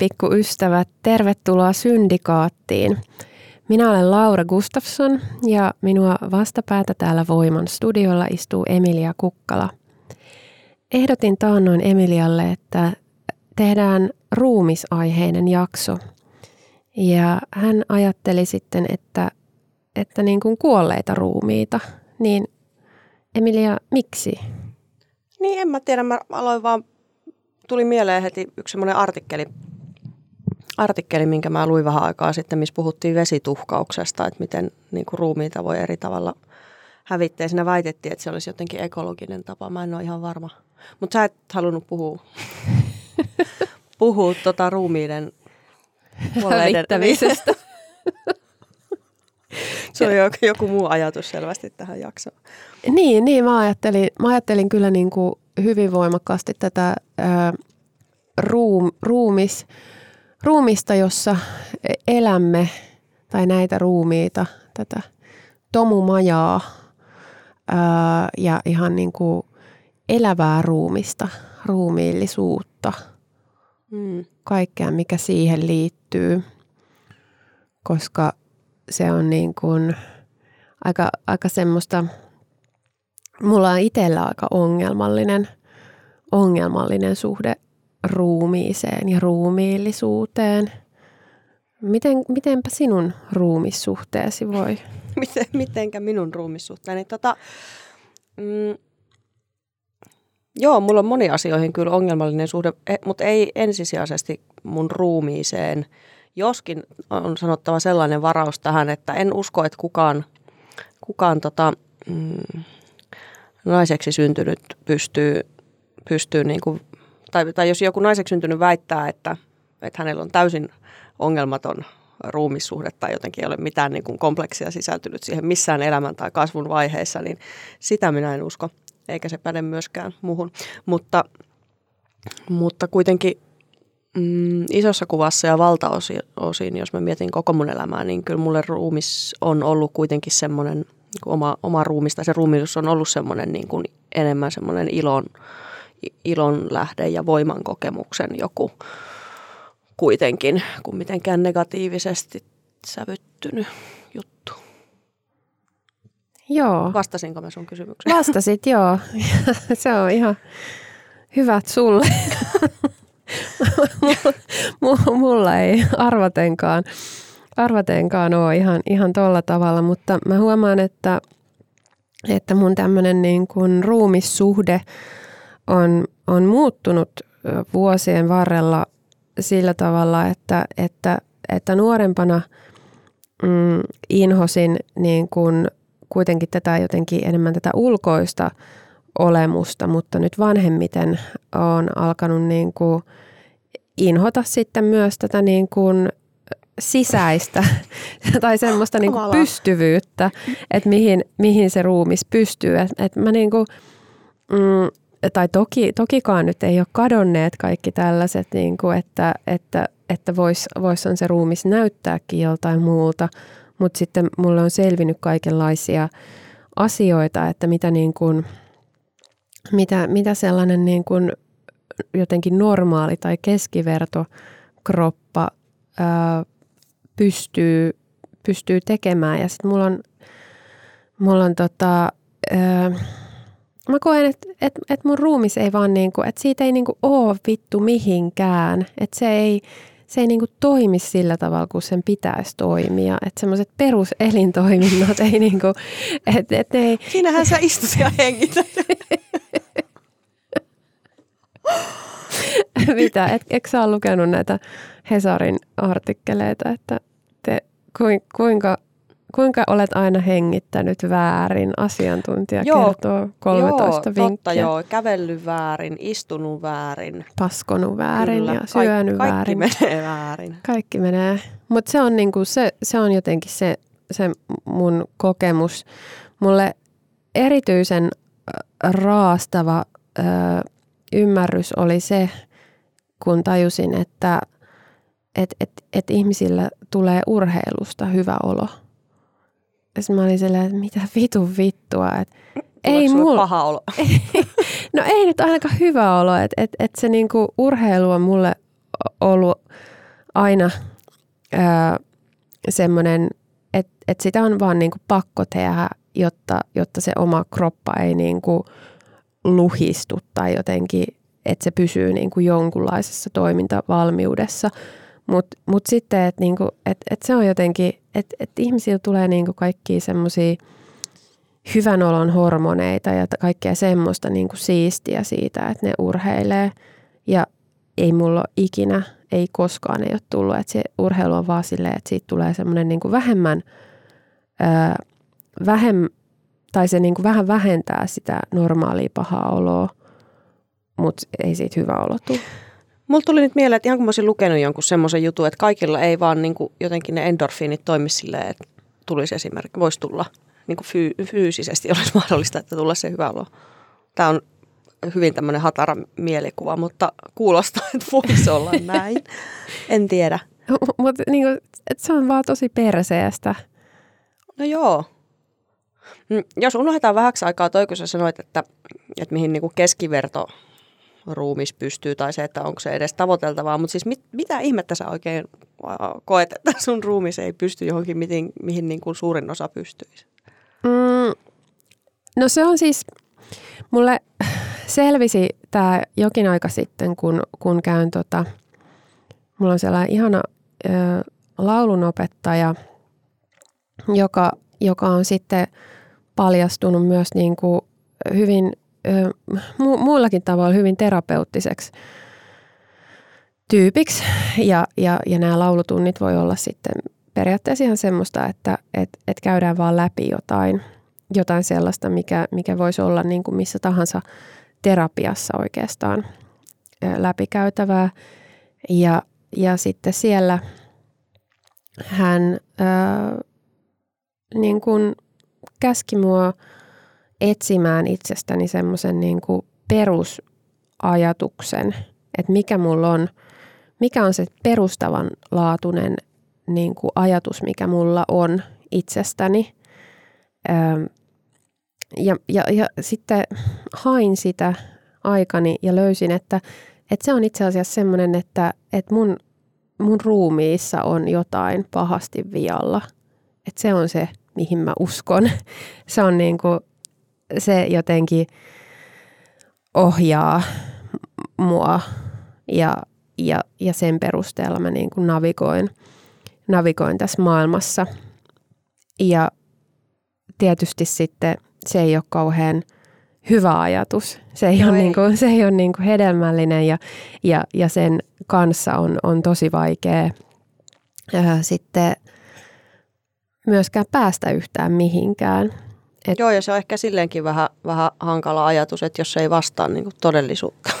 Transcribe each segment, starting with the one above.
Heipä hei pikku ystävät, tervetuloa Syndikaattiin. Minä olen Laura Gustafsson ja minua vastapäätä täällä Voiman studiolla istuu Emilia Kukkala. Ehdotin taannoin Emilialle, että tehdään ruumisaiheinen jakso. Ja hän ajatteli sitten, että, että niin kuin kuolleita ruumiita, niin Emilia, miksi? Niin, en mä tiedä. Mä aloin vaan tuli mieleen heti yksi semmoinen artikkeli, artikkeli, minkä mä luin vähän aikaa sitten, missä puhuttiin vesituhkauksesta, että miten niin kuin ruumiita voi eri tavalla hävittää. Siinä väitettiin, että se olisi jotenkin ekologinen tapa. Mä en ole ihan varma. Mutta sä et halunnut puhua, puhua tota ruumiiden hävittämisestä. se oli joku, joku muu ajatus selvästi tähän jaksoon. Niin, niin mä, ajattelin, mä ajattelin kyllä niin kuin hyvin voimakkaasti tätä ää, ruum, ruumis, ruumista, jossa elämme, tai näitä ruumiita, tätä tomumajaa ää, ja ihan niin kuin elävää ruumista, ruumiillisuutta, mm. kaikkea mikä siihen liittyy, koska se on niin kuin aika, aika semmoista – mulla on itsellä aika ongelmallinen, ongelmallinen suhde ruumiiseen ja ruumiillisuuteen. Miten, mitenpä sinun ruumissuhteesi voi? Miten, mitenkä minun ruumissuhteeni? Tota, mm, joo, mulla on moni asioihin kyllä ongelmallinen suhde, e, mutta ei ensisijaisesti mun ruumiiseen. Joskin on sanottava sellainen varaus tähän, että en usko, että kukaan, kukaan tota, mm, naiseksi syntynyt pystyy, pystyy niin kuin, tai, tai jos joku naiseksi syntynyt väittää, että, että hänellä on täysin ongelmaton ruumissuhde tai jotenkin ei ole mitään niin kuin kompleksia sisältynyt siihen missään elämän tai kasvun vaiheessa, niin sitä minä en usko, eikä se päde myöskään muuhun. Mutta, mutta kuitenkin mm, isossa kuvassa ja valtaosin, jos mä mietin koko mun elämää, niin kyllä mulle ruumis on ollut kuitenkin semmoinen – niin oma, oma ruumista. Se ruumiillisuus on ollut semmoinen niin kuin enemmän semmoinen ilon, ilon lähde ja voiman kokemuksen joku kuitenkin kuin mitenkään negatiivisesti sävyttynyt juttu. Joo. Vastasinko mä sun kysymykseen? Vastasit, joo. Se on ihan hyvät sulle. Mulla ei arvatenkaan arvatenkaan ole ihan, ihan tolla tavalla, mutta mä huomaan, että, että mun tämmöinen niin kuin ruumissuhde on, on muuttunut vuosien varrella sillä tavalla, että, että, että nuorempana mm, inhosin niin kuin kuitenkin tätä jotenkin enemmän tätä ulkoista olemusta, mutta nyt vanhemmiten on alkanut niin kuin inhota sitten myös tätä niin kuin sisäistä tai semmoista niin kuin pystyvyyttä, että mihin, mihin se ruumis pystyy. Et, et mä niin kuin, mm, tai toki, tokikaan nyt ei ole kadonneet kaikki tällaiset, niin kuin, että, että, että vois se ruumis näyttääkin joltain muulta, mutta sitten mulle on selvinnyt kaikenlaisia asioita, että mitä, niin kuin, mitä, mitä sellainen niin kuin jotenkin normaali tai keskiverto kroppa ää, pystyy, pystyy tekemään. Ja sitten mulla on, mulla on tota, öö, mä koen, että et, et mun ruumis ei vaan niinku, että siitä ei niinku oo vittu mihinkään. Että se ei, se ei niin kuin toimi sillä tavalla, kun sen pitäisi toimia. Että semmoiset peruselintoiminnot ei niin kuin, et, et ei... Siinähän sä istut ja hengität. Mitä? Et, eikö sä ole lukenut näitä Hesarin artikkeleita, että te, kuinka Kuinka olet aina hengittänyt väärin? Asiantuntija joo, kertoo 13 joo, vinkkiä. Totta, joo. Kävellyt väärin, istunut väärin. Paskonut väärin Kyllä, ja syönyt kaikki, väärin. Kaikki menee väärin. Kaikki menee. Mutta se, on niinku, se, se on jotenkin se, se mun kokemus. Mulle erityisen raastava ö, ymmärrys oli se, kun tajusin, että et, et, et ihmisillä tulee urheilusta hyvä olo – sitten mä olin silleen, että mitä vitun vittua. Että ei mulla paha olo? no ei nyt ainakaan hyvä olo. Että et, et se niinku urheilu on mulle ollut aina semmoinen, että et sitä on vaan niinku pakko tehdä, jotta, jotta se oma kroppa ei niinku luhistu tai jotenkin, että se pysyy niinku jonkunlaisessa toimintavalmiudessa – mutta mut sitten, että niinku, et, et se on jotenkin, että et ihmisillä tulee niinku kaikkia semmoisia hyvän olon hormoneita ja kaikkea semmoista niinku siistiä siitä, että ne urheilee. Ja ei mulla ikinä, ei koskaan ei ole tullut, että se urheilu on vaan silleen, että siitä tulee semmoinen niinku vähemmän, ää, vähem, tai se niinku vähän vähentää sitä normaalia pahaa oloa, mutta ei siitä hyvä olo tule. Mulla tuli nyt mieleen, että ihan kun mä olisin lukenut jonkun semmoisen jutun, että kaikilla ei vaan niin kuin jotenkin ne endorfiinit toimi silleen, että tulisi esimerkiksi, voisi tulla niin kuin fyy- fyysisesti olisi mahdollista, että tulla se hyvä olo. Tämä on hyvin tämmöinen hatara mielikuva, mutta kuulostaa, että voisi olla näin. En tiedä. Mutta niin se on vaan tosi perseestä. No joo. Mm, jos unohdetaan vähäksi aikaa toi, kun sä sanoit, että, että mihin niin kuin keskiverto ruumis pystyy tai se, että onko se edes tavoiteltavaa. Mutta siis mit, mitä ihmettä sä oikein koet, että sun ruumis ei pysty johonkin, mihin, mihin niin kuin suurin osa pystyisi? Mm, no se on siis, mulle selvisi tämä jokin aika sitten, kun, kun käyn tota, mulla on sellainen ihana ö, laulunopettaja, joka, joka on sitten paljastunut myös niin kuin hyvin mu- muillakin tavoilla hyvin terapeuttiseksi tyypiksi. Ja, ja, ja nämä laulutunnit voi olla sitten periaatteessa ihan semmoista, että et, et käydään vaan läpi jotain, jotain sellaista, mikä, mikä voisi olla niin kuin missä tahansa terapiassa oikeastaan läpikäytävää. Ja, ja sitten siellä hän ää, niin kuin käski mua – etsimään itsestäni semmoisen niin kuin perusajatuksen, että mikä mulla on, mikä on se perustavanlaatuinen niin kuin ajatus, mikä mulla on itsestäni. Ja, ja, ja sitten hain sitä aikani ja löysin, että, että se on itse asiassa semmoinen, että, että mun, mun ruumiissa on jotain pahasti vialla. Että se on se, mihin mä uskon. Se on niin kuin se jotenkin ohjaa mua ja, ja, ja sen perusteella mä niin kuin navigoin, navigoin tässä maailmassa. Ja tietysti sitten se ei ole kauhean hyvä ajatus. Se ei, no ole, ei. Niin kuin, se ei ole niin kuin hedelmällinen ja, ja, ja sen kanssa on, on tosi vaikea ää, sitten myöskään päästä yhtään mihinkään. Et... Joo, ja se on ehkä silleenkin vähän, vähän hankala ajatus, että jos se ei vastaa niin kuin todellisuutta.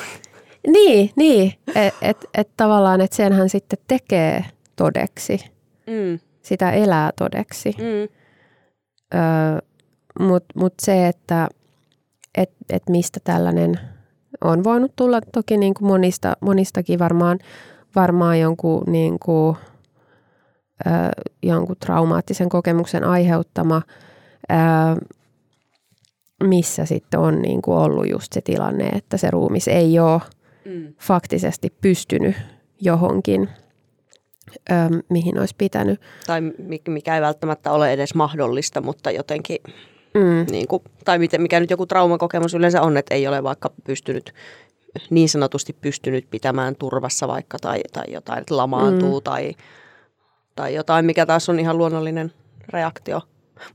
Niin, niin. että et, et tavallaan, että senhän sitten tekee todeksi. Mm. Sitä elää todeksi. Mm. Mutta mut se, että et, et mistä tällainen on voinut tulla toki niin kuin monista, monistakin varmaan, varmaan jonkun, niin kuin, ö, jonkun traumaattisen kokemuksen aiheuttama – missä sitten on niin kuin ollut just se tilanne, että se ruumis ei ole mm. faktisesti pystynyt johonkin, ö, mihin olisi pitänyt. Tai mikä ei välttämättä ole edes mahdollista, mutta jotenkin, mm. niin kuin, tai mikä nyt joku traumakokemus yleensä on, että ei ole vaikka pystynyt niin sanotusti pystynyt pitämään turvassa vaikka tai, tai jotain, että lamaantuu mm. tai, tai jotain, mikä taas on ihan luonnollinen reaktio.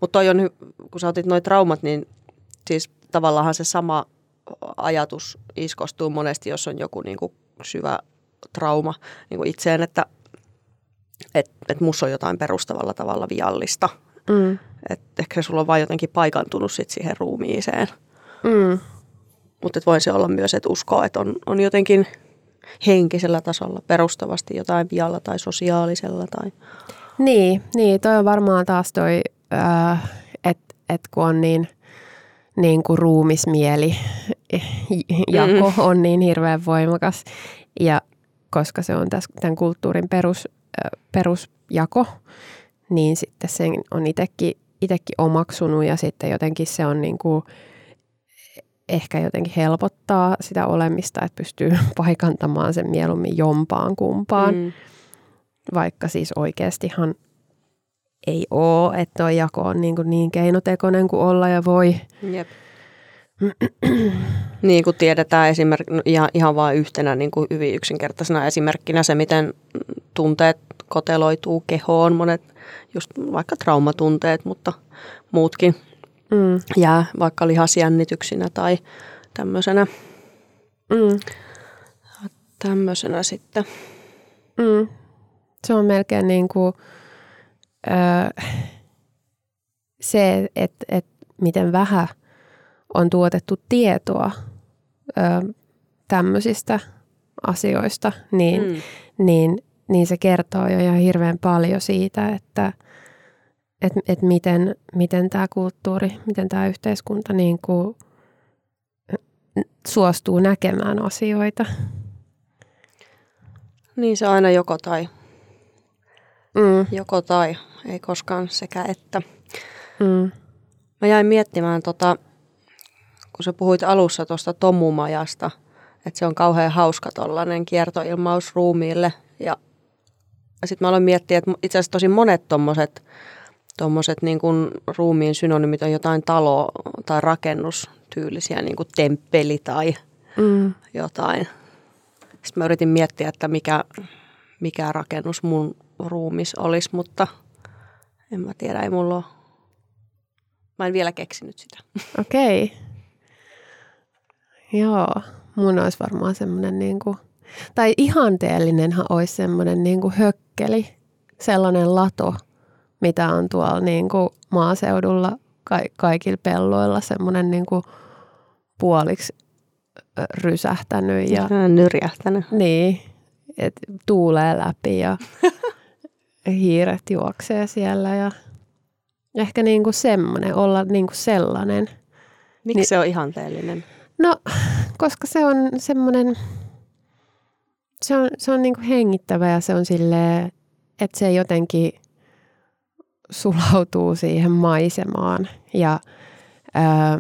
Mutta toi on, kun sä otit noin traumat, niin siis tavallaan se sama ajatus iskostuu monesti, jos on joku niin kuin syvä trauma niin kuin itseen, että et, et musta on jotain perustavalla tavalla viallista. Mm. Et ehkä sulla on vain jotenkin paikantunut sit siihen ruumiiseen. Mm. Mutta voi se olla myös, että uskoo, että on, on jotenkin henkisellä tasolla perustavasti jotain vialla tai sosiaalisella. Tai... Niin, niin, toi on varmaan taas toi, äh, että et kun on niin, niin kuin ruumismieli jako mm. on niin hirveän voimakas ja koska se on tämän kulttuurin perus, perusjako, niin sitten sen on itsekin, itsekin omaksunut ja sitten jotenkin se on niin kuin, ehkä jotenkin helpottaa sitä olemista, että pystyy paikantamaan sen mieluummin jompaan kumpaan. Mm. Vaikka siis oikeastihan ei ole, että tuo jako on niin, kuin niin keinotekoinen kuin olla ja voi. Jep. niin kuin tiedetään esimerkiksi no ihan, ihan vain yhtenä niin kuin hyvin yksinkertaisena esimerkkinä se, miten tunteet koteloituu kehoon, monet just vaikka traumatunteet, mutta muutkin mm. jää vaikka lihasjännityksinä tai tämmöisenä. Mm. Tämmöisenä sitten. Mm. Se on melkein niin kuin, öö, se, että et miten vähän on tuotettu tietoa öö, tämmöisistä asioista, niin, mm. niin, niin se kertoo jo ihan hirveän paljon siitä, että – että et miten, miten tämä kulttuuri, miten tämä yhteiskunta niin kuin suostuu näkemään asioita. Niin se aina joko tai. Mm. Joko tai, ei koskaan sekä että. Mm. Mä jäin miettimään, tota, kun sä puhuit alussa tuosta tomumajasta, että se on kauhean hauska tollainen kiertoilmaus ruumiille. Ja sitten mä aloin miettiä, että itse asiassa tosi monet tommoset tuommoiset niin kuin ruumiin synonymit on jotain talo- tai rakennustyylisiä, niin kuin temppeli tai mm. jotain. Sitten mä yritin miettiä, että mikä, mikä rakennus mun ruumis olisi, mutta en mä tiedä, ei mulla ole. Mä en vielä keksinyt sitä. Okei. Okay. Joo, mun olisi varmaan semmoinen niin kuin, tai ihanteellinenhan olisi semmoinen niin kuin hökkeli, sellainen lato, mitä on tuolla niin kuin maaseudulla ka- kaikilla pelloilla semmoinen niin kuin puoliksi rysähtänyt. Ja, nyrjähtänyt. Niin, että tuulee läpi ja hiiret juoksee siellä ja ehkä niin kuin semmoinen, olla niin kuin sellainen. Miksi niin, se on ihanteellinen? No, koska se on semmoinen, se on, se on niin kuin hengittävä ja se on silleen, että se jotenkin sulautuu siihen maisemaan ja ää,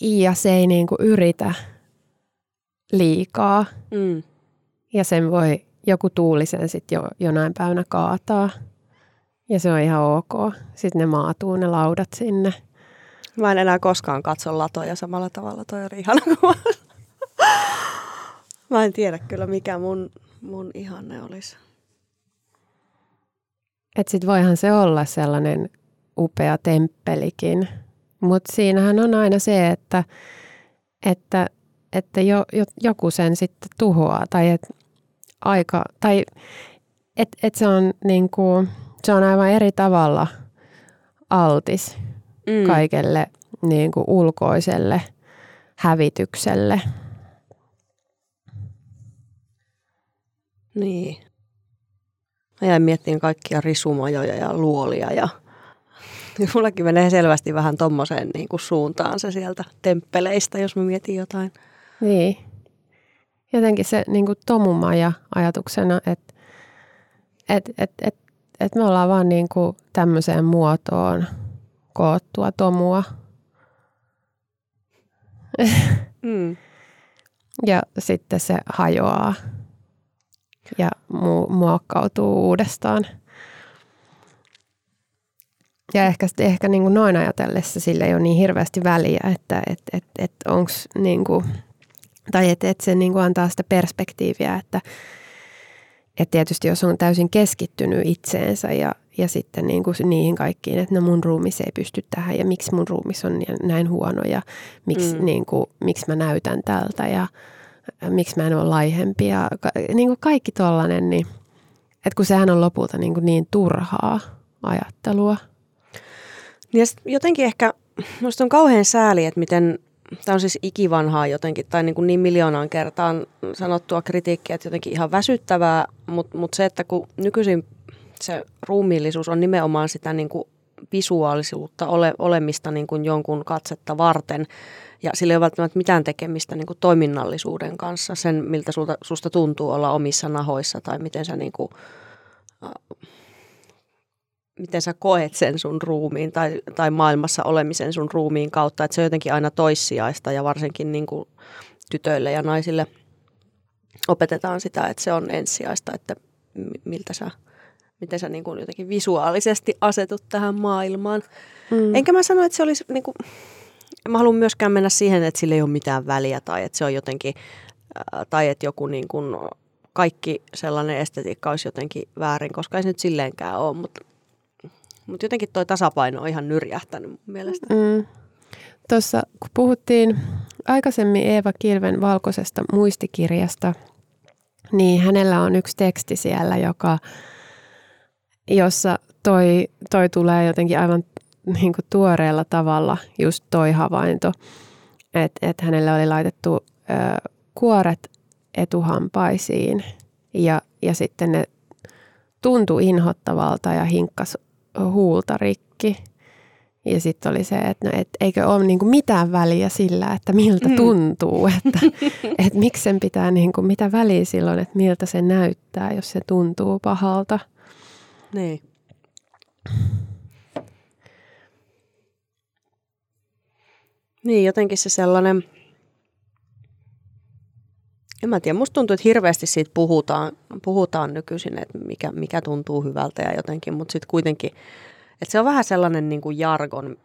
ja se ei niinku yritä liikaa. Mm. Ja sen voi joku tuulisen sitten jo, jonain päivänä kaataa. Ja se on ihan ok. Sitten ne maatuu ne laudat sinne. Mä en enää koskaan katso latoja samalla tavalla. Toi on ihana kuva. Mä en tiedä kyllä mikä mun mun ihanne olisi. Et sit voihan se olla sellainen upea temppelikin, mutta siinähän on aina se, että, että, että jo, jo, joku sen sitten tuhoaa tai että aika, tai että et se on niinku, se on aivan eri tavalla altis mm. kaikelle niinku ulkoiselle hävitykselle Niin. Mä jäin miettimään kaikkia risumajoja ja luolia ja mullakin menee selvästi vähän tommoseen niin kuin suuntaan se sieltä temppeleistä, jos mä mietin jotain. Niin. Jotenkin se niin kuin tomumaja ajatuksena, että et, et, et, et me ollaan vaan niin kuin tämmöiseen muotoon koottua tomua. Mm. ja sitten se hajoaa ja mu- muokkautuu uudestaan. Ja ehkä, ehkä niin kuin noin ajatellessa sille ei ole niin hirveästi väliä, että et, et, et onko niin kuin, tai että et se niin kuin antaa sitä perspektiiviä, että et tietysti jos on täysin keskittynyt itseensä ja, ja sitten niin kuin niihin kaikkiin, että no mun ruumis ei pysty tähän ja miksi mun ruumis on näin huono ja miksi, mm. niin kuin, miksi mä näytän tältä ja miksi mä en ole laihempi ja niin kuin kaikki tollainen, niin että kun sehän on lopulta niin, kuin niin turhaa ajattelua. Ja jotenkin ehkä, minusta on kauhean sääli, että miten, tämä on siis ikivanhaa jotenkin, tai niin, kuin niin miljoonaan kertaan sanottua kritiikkiä, että jotenkin ihan väsyttävää, mutta, mutta se, että kun nykyisin se ruumiillisuus on nimenomaan sitä niin kuin visuaalisuutta, ole, olemista niin kuin jonkun katsetta varten, ja sillä ei ole välttämättä mitään tekemistä niin kuin toiminnallisuuden kanssa, sen miltä sulta, susta tuntuu olla omissa nahoissa tai miten sä, niin kuin, miten sä koet sen sun ruumiin tai, tai maailmassa olemisen sun ruumiin kautta. Että se on jotenkin aina toissijaista ja varsinkin niin kuin tytöille ja naisille opetetaan sitä, että se on ensisijaista, että miltä sä, miten sä niin kuin jotenkin visuaalisesti asetut tähän maailmaan. Mm. Enkä mä sano, että se olisi niin kuin, mä haluan myöskään mennä siihen, että sillä ei ole mitään väliä tai että se on jotenkin, tai että joku niin kuin kaikki sellainen estetiikka olisi jotenkin väärin, koska ei se nyt silleenkään ole, mutta, mutta jotenkin toi tasapaino on ihan nyrjähtänyt mun mielestä. Mm. Tuossa kun puhuttiin aikaisemmin Eeva Kilven valkoisesta muistikirjasta, niin hänellä on yksi teksti siellä, joka, jossa toi, toi tulee jotenkin aivan niin kuin tuoreella tavalla just toi havainto, että et hänelle oli laitettu ö, kuoret etuhampaisiin ja, ja sitten ne tuntui inhottavalta ja hinkkas huulta rikki. Ja sitten oli se, että no, et eikö ole niinku mitään väliä sillä, että miltä mm. tuntuu, että et miksi sen pitää, niinku, mitä väliä silloin, että miltä se näyttää, jos se tuntuu pahalta. Niin. Niin, jotenkin se sellainen, en mä tiedä, musta tuntuu, että hirveästi siitä puhutaan, puhutaan nykyisin, että mikä, mikä tuntuu hyvältä ja jotenkin, mutta sitten kuitenkin, että se on vähän sellainen niin kuin jargon,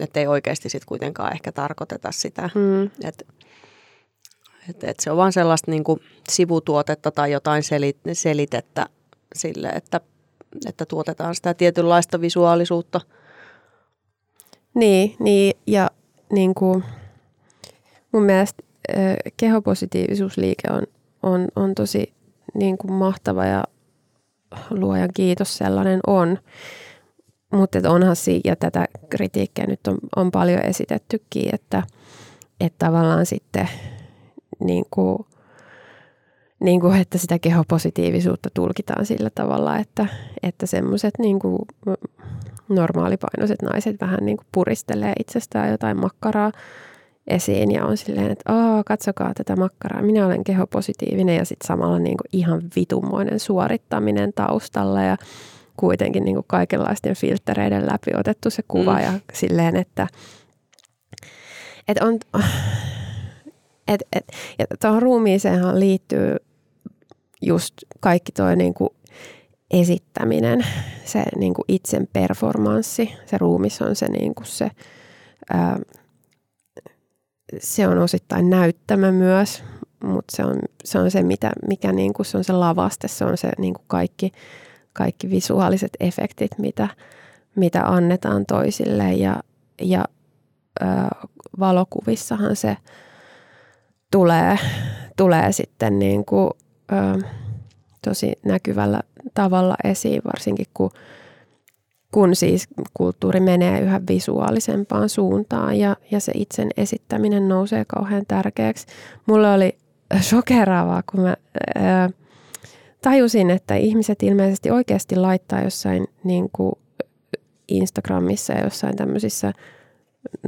että ei oikeasti sitten kuitenkaan ehkä tarkoiteta sitä, mm. että et, et se on vaan sellaista niin kuin sivutuotetta tai jotain selit, selitettä sille, että, että tuotetaan sitä tietynlaista visuaalisuutta. Niin, niin ja niin kuin, mun mielestä kehopositiivisuusliike on, on, on tosi niin kuin mahtava ja luojan kiitos sellainen on. Mutta onhan siinä, ja tätä kritiikkiä nyt on, on paljon esitettykin, että, että tavallaan sitten niin kuin, niin kuin, että sitä kehopositiivisuutta tulkitaan sillä tavalla, että, että semmoiset niin kuin normaalipainoiset naiset vähän niin kuin puristelee itsestään jotain makkaraa esiin ja on silleen, että Aa, katsokaa tätä makkaraa, minä olen kehopositiivinen ja sitten samalla niin kuin ihan vitummoinen suorittaminen taustalla ja kuitenkin niin kuin kaikenlaisten filtreiden läpi otettu se kuva mm. ja silleen, että, että on, et, et, ja tuohon ruumiiseenhan liittyy just kaikki toi niin kuin esittäminen, se niin kuin itsen performanssi, se ruumis on se, niin kuin se, ää, se on osittain näyttämä myös, mutta se on, se on se, mitä, mikä niin kuin, se on se lavaste, se on se niin kuin kaikki, kaikki visuaaliset efektit, mitä, mitä annetaan toisille. Ja, ja ää, valokuvissahan se tulee, tulee sitten niin kuin, ää, tosi näkyvällä tavalla esiin, varsinkin kun, kun siis kulttuuri menee yhä visuaalisempaan suuntaan ja, ja se itsen esittäminen nousee kauhean tärkeäksi. Mulle oli shokeraavaa, kun mä ää, tajusin, että ihmiset ilmeisesti oikeasti laittaa jossain niin kuin Instagramissa ja jossain tämmöisissä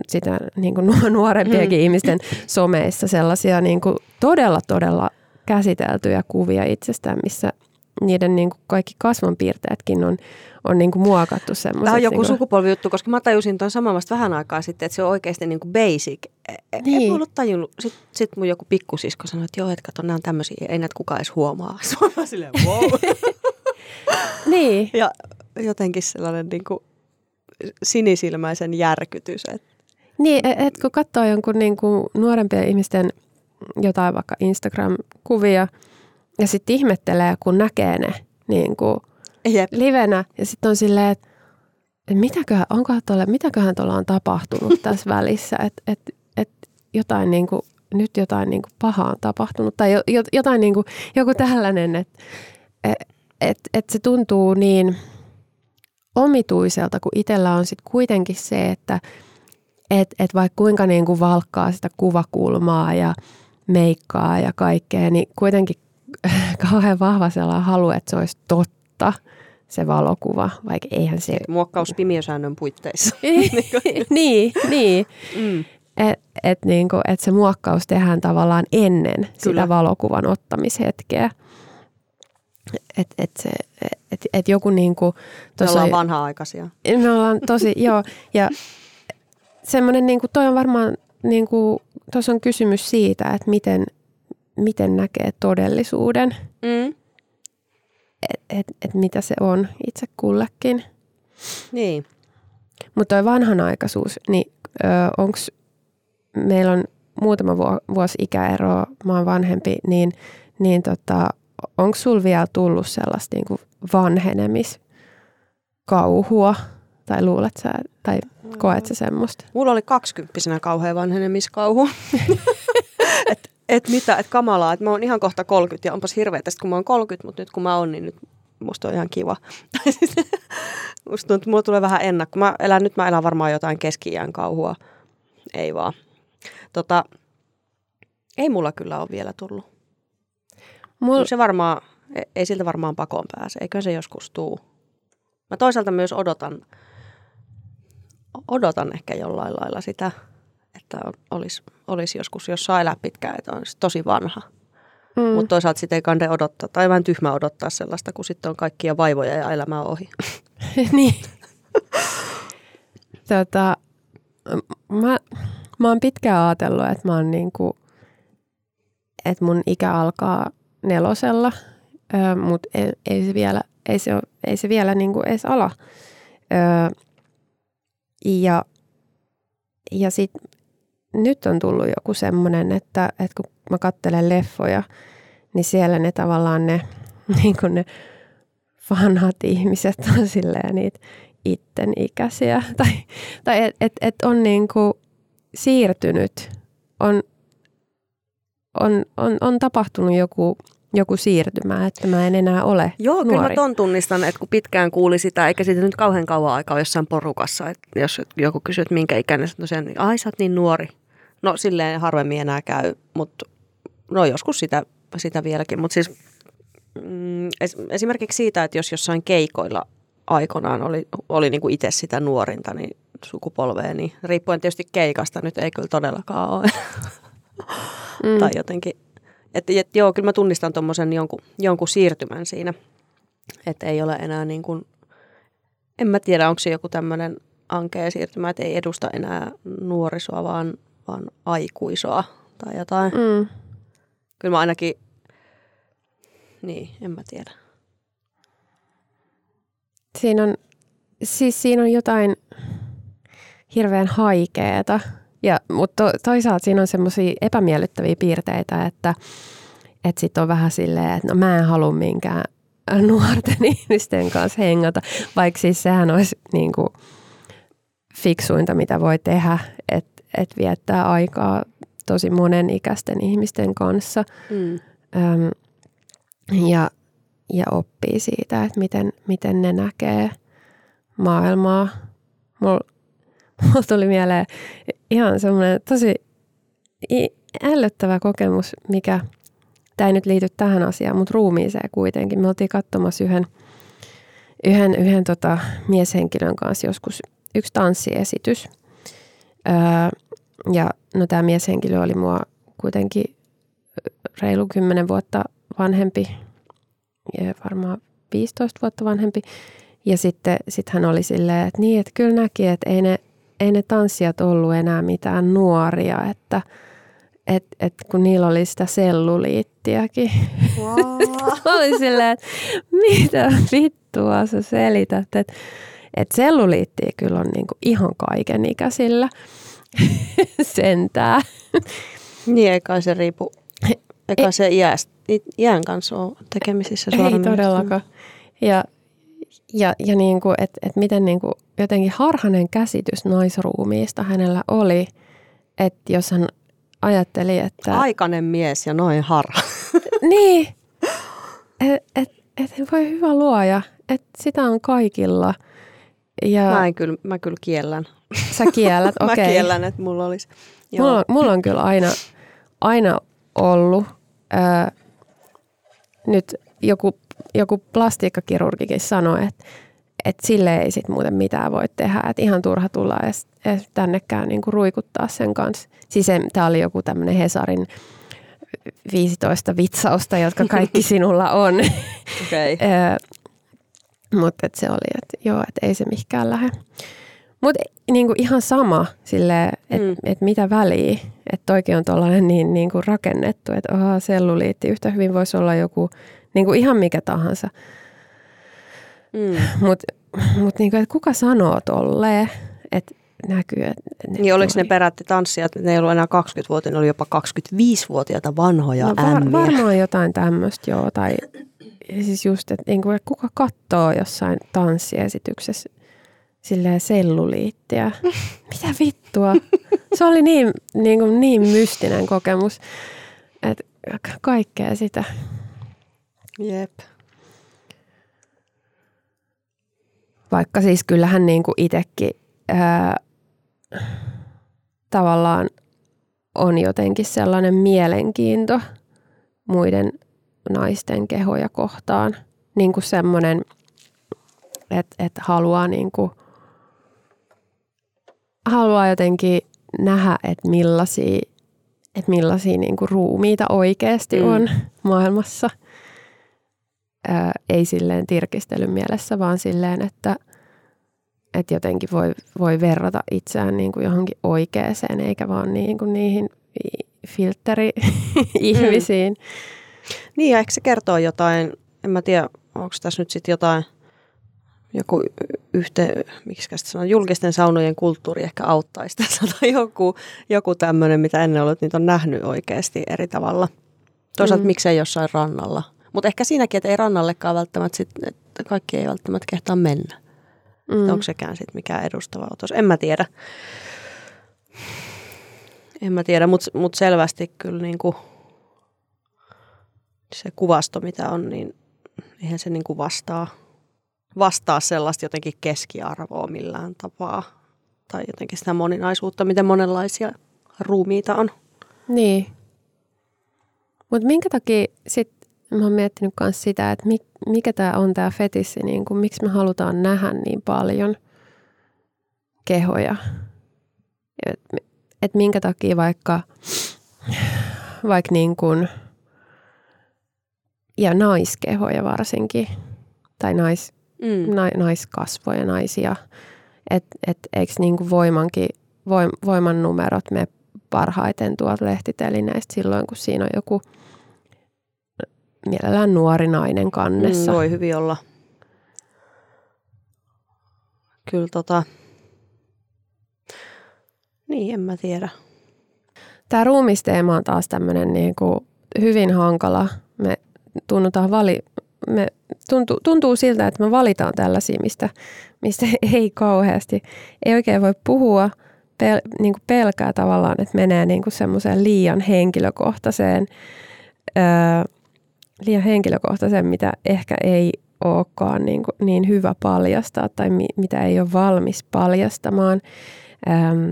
sitä niin kuin nuorempiakin mm. ihmisten someissa sellaisia niin kuin todella, todella käsiteltyjä kuvia itsestään, missä niiden niin kuin kaikki kasvonpiirteetkin on, on niin kuin muokattu semmoiseksi. Tämä on joku niin sukupolvijuttu, koska mä tajusin tuon saman vasta vähän aikaa sitten, että se on oikeasti niin kuin basic. E, e, niin. En ollut tajunnut. Sitten sit mun joku pikkusisko sanoi, että joo, että kato, nämä on tämmöisiä, ei näitä kukaan edes huomaa. Mä silleen, wow. niin. Ja jotenkin sellainen niin kuin, sinisilmäisen järkytys. Et. Niin, et, et kun katsoo jonkun niin kuin nuorempien ihmisten jotain vaikka Instagram-kuvia ja sitten ihmettelee, kun näkee ne niin kuin Jep. livenä. Ja sitten on silleen, että et mitäköhän, onkohan tuolle, mitäköhän tuolla on tapahtunut tässä välissä, että et, et jotain niin kuin, nyt jotain niin kuin pahaa on tapahtunut. Tai jotain niin kuin, joku tällainen, että et, et, et se tuntuu niin omituiselta, kun itsellä on sitten kuitenkin se, että et, et vaikka kuinka niin kuin valkkaa sitä kuvakulmaa ja meikkaa ja kaikkea, niin kuitenkin kauhean vahva sellainen halu, että se olisi totta se valokuva, vaikka eihän se... Muokkaus pimiösäännön puitteissa. niin, niin. Mm. Että et niinku, et se muokkaus tehdään tavallaan ennen Kyllä. sitä valokuvan ottamishetkeä. Että et se, et, et joku niinku... Me ollaan vanha-aikaisia. Me ollaan tosi, joo. Ja semmoinen, niinku, toi on varmaan, niinku, tuossa on kysymys siitä, että miten, miten näkee todellisuuden. Mm. Että et, et mitä se on itse kullekin. Niin. Mutta toi vanhanaikaisuus, niin onko meillä on muutama vuosi ikäeroa, mä oon vanhempi, niin, niin tota, onko sulla vielä tullut sellaista niin kuin vanhenemiskauhua? Tai luulet sä, tai koet sä semmoista? Mulla oli kaksikymppisenä kauhean vanhenemiskauhu. et, et mitä, et kamalaa, että mä oon ihan kohta 30 ja onpas hirveetä, kun mä oon 30, mutta nyt kun mä oon, niin nyt musta on ihan kiva. musta tuntuu, että mulla tulee vähän ennakko. Mä elän, nyt mä elän varmaan jotain keski kauhua. Ei vaan. Tota, ei mulla kyllä ole vielä tullut. Mul... Se varmaan, e- ei siltä varmaan pakoon pääse. Eikö se joskus tuu? Mä toisaalta myös odotan, odotan ehkä jollain lailla sitä, että olisi, olisi joskus, jos saa elää pitkään, että on tosi vanha. Mm. Mutta toisaalta sitä ei kande odottaa, tai vähän tyhmä odottaa sellaista, kun sitten on kaikkia vaivoja ja elämä ohi. niin. tota, mä, Mä oon pitkään ajatellut, että mä oon niinku, että mun ikä alkaa nelosella, mutta ei, ei, se vielä, ei se, ei se vielä niinku edes ala. Ö, ja ja sit nyt on tullut joku semmoinen, että, että kun mä katselen leffoja, niin siellä ne tavallaan ne, niin ne vanhat ihmiset on silleen niitä itten ikäisiä. Tai, tai että et, et on niin kuin, siirtynyt, on, on, on, on tapahtunut joku, joku siirtymä, että mä en enää ole Joo, nuori. kyllä mä ton tunnistan, että kun pitkään kuuli sitä, eikä siitä nyt kauhean kauan aikaa jossain porukassa, että jos joku kysyy, että minkä ikäinen no sen, niin ai sä oot niin nuori. No silleen harvemmin enää käy, mutta no joskus sitä, sitä vieläkin, mutta siis mm, esimerkiksi siitä, että jos jossain keikoilla aikoinaan oli, oli niin kuin itse sitä nuorinta, niin sukupolveen, niin riippuen tietysti keikasta nyt ei kyllä todellakaan ole. mm. tai jotenkin, että et, joo, kyllä mä tunnistan tuommoisen jonkun, jonkun siirtymän siinä, että ei ole enää niin kuin, en mä tiedä, onko se joku tämmöinen ankea siirtymä, että ei edusta enää nuorisoa, vaan, vaan aikuisoa tai jotain. Mm. Kyllä mä ainakin, niin, en mä tiedä. Siinä on, siis siinä on jotain, hirveän haikeeta. Ja, mutta toisaalta siinä on semmoisia epämiellyttäviä piirteitä, että, että sitten on vähän silleen, että no mä en halua minkään nuorten ihmisten kanssa hengata, vaikka siis sehän olisi niin kuin fiksuinta, mitä voi tehdä, että, että viettää aikaa tosi monen ikäisten ihmisten kanssa mm. Öm, ja, ja oppii siitä, että miten, miten ne näkee maailmaa. Mulla mulla tuli mieleen ihan semmoinen tosi ällöttävä kokemus, mikä, tämä ei nyt liity tähän asiaan, mutta ruumiiseen kuitenkin. Me oltiin katsomassa yhden, yhden, yhden tota mieshenkilön kanssa joskus yksi tanssiesitys. Öö, ja no tämä mieshenkilö oli mua kuitenkin reilu 10 vuotta vanhempi, ja varmaan 15 vuotta vanhempi. Ja sitten sit hän oli silleen, että niin, että kyllä näki, että ei ne ei ne tanssijat ollut enää mitään nuoria, että et, et kun niillä oli sitä selluliittiäkin. Wow. oli silleen, että mitä vittua sä selität, että että selluliittiä kyllä on niinku ihan kaiken ikäisillä sentää. Niin, eikä se riipu, eikä se iästä, iän kanssa ole tekemisissä Ei todellakaan. Ja, ja, ja niin kuin, että et miten niin kuin jotenkin harhainen käsitys naisruumiista hänellä oli, että jos hän ajatteli, että... Aikainen mies ja noin harha. niin, että et, et voi hyvä luoja, että sitä on kaikilla. Ja mä, en kyllä, mä kyllä kiellän. Sä kiellät, okei. Okay. mä kiellän, että mulla olisi. Joo. Mulla, on, mulla on kyllä aina, aina ollut. Ää, nyt joku, joku plastiikkakirurgikin sanoi, että että sille ei sit muuten mitään voi tehdä. Että ihan turha tulla edes, edes tännekään niinku ruikuttaa sen kanssa. Siis tämä oli joku tämmöinen Hesarin 15 vitsausta, jotka kaikki sinulla on. Okay. Mutta se oli, että joo, että ei se mihinkään lähde. Mutta niinku ihan sama sille, että mm. et mitä väliä. Että toikin on tuollainen niin niinku rakennettu, että oha, selluliitti yhtä hyvin voisi olla joku niinku ihan mikä tahansa. Mm. Mutta mut niinku, että kuka sanoo tolleen, että näkyy. Että ne niin oliko ne perätti tanssia, että ne ei ollut enää 20-vuotiaita, ne oli jopa 25-vuotiaita vanhoja no, var, Varmaan jotain tämmöistä joo, tai siis just, että, niinku, että kuka katsoo jossain tanssiesityksessä silleen selluliittiä. Mitä vittua? Se oli niin, niin, kuin niin mystinen kokemus, että kaikkea sitä. Jep. Vaikka siis kyllähän niin kuin itsekin ää, tavallaan on jotenkin sellainen mielenkiinto muiden naisten kehoja kohtaan. Niin kuin semmoinen, että, että haluaa, niin kuin, haluaa jotenkin nähdä, että millaisia, että millaisia niin kuin ruumiita oikeasti mm. on maailmassa – ää, ei silleen tirkistelyn mielessä, vaan silleen, että, että jotenkin voi, voi verrata itseään niin kuin johonkin oikeeseen, eikä vaan niin kuin niihin filtteri-ihmisiin. Mm. Niin, ja ehkä se kertoo jotain, en mä tiedä, onko tässä nyt sitten jotain, joku yhteen, miksi sanoa, julkisten saunojen kulttuuri ehkä auttaisi tässä, tai joku, joku tämmöinen, mitä ennen ollut, niitä on nähnyt oikeasti eri tavalla. Toisaalta mm. miksei jossain rannalla – mutta ehkä siinäkin, että ei rannallekaan välttämättä, sit, että kaikki ei välttämättä kehtaa mennä. Mm. Onko sekään sitten mikään edustava otos? En mä tiedä. En mä tiedä, mutta mut selvästi kyllä niinku se kuvasto, mitä on, niin eihän se niinku vastaa, vastaa sellaista jotenkin keskiarvoa millään tapaa. Tai jotenkin sitä moninaisuutta, miten monenlaisia ruumiita on. Niin. Mutta minkä takia sit Mä oon miettinyt myös sitä, että mikä tämä on tämä fetissi, niin kuin, miksi me halutaan nähdä niin paljon kehoja. Että et minkä takia vaikka, vaikka niin kuin, ja naiskehoja varsinkin, tai nais, mm. na, naiskasvoja, naisia, että et, eikö niin kuin voimankin, voim, voiman numerot me parhaiten tuolta lehtitelineistä silloin, kun siinä on joku – mielellään nuori nainen kannessa. Mm, voi hyvin olla. Kyllä tota, niin en mä tiedä. Tämä ruumisteema on taas tämmöinen niin kuin hyvin hankala. Tunnutaan vali, me tuntuu, tuntuu siltä, että me valitaan tällaisia, mistä, mistä ei kauheasti, ei oikein voi puhua. Pel, niin kuin pelkää tavallaan, että menee niin kuin semmoiseen liian henkilökohtaiseen öö, liian henkilökohtaisen, mitä ehkä ei olekaan niin, kuin, niin hyvä paljastaa tai mi, mitä ei ole valmis paljastamaan. Ähm,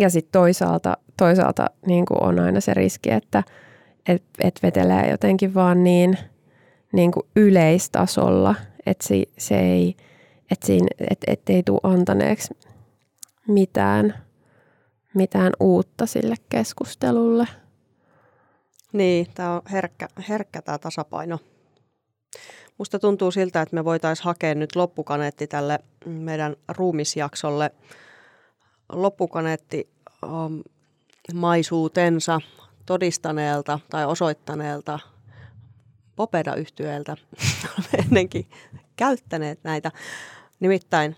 ja sitten toisaalta, toisaalta niin kuin on aina se riski, että et, et vetelee jotenkin vaan niin, niin kuin yleistasolla, että se, se ei, että siinä, et, et ei tule antaneeksi mitään, mitään uutta sille keskustelulle. Niin, tämä on herkkä, herkkä tämä tasapaino. Musta tuntuu siltä, että me voitaisiin hakea nyt loppukaneetti tälle meidän ruumisjaksolle. Loppukaneetti um, maisuutensa todistaneelta tai osoittaneelta Popeda-yhtyeeltä. Olemme ennenkin käyttäneet näitä. Nimittäin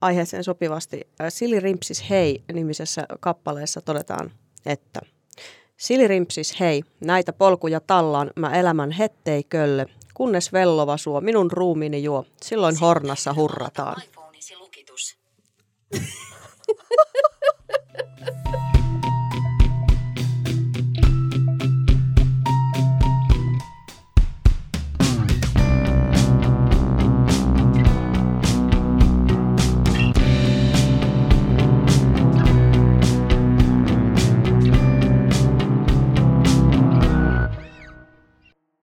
aiheeseen sopivasti. Sili Rimpsis Hei nimisessä kappaleessa todetaan, että Sili Rimpsis hei, näitä polkuja tallaan mä elämän hettei kölle, kunnes vellova suo minun ruumiini juo, silloin hornassa hurrataan.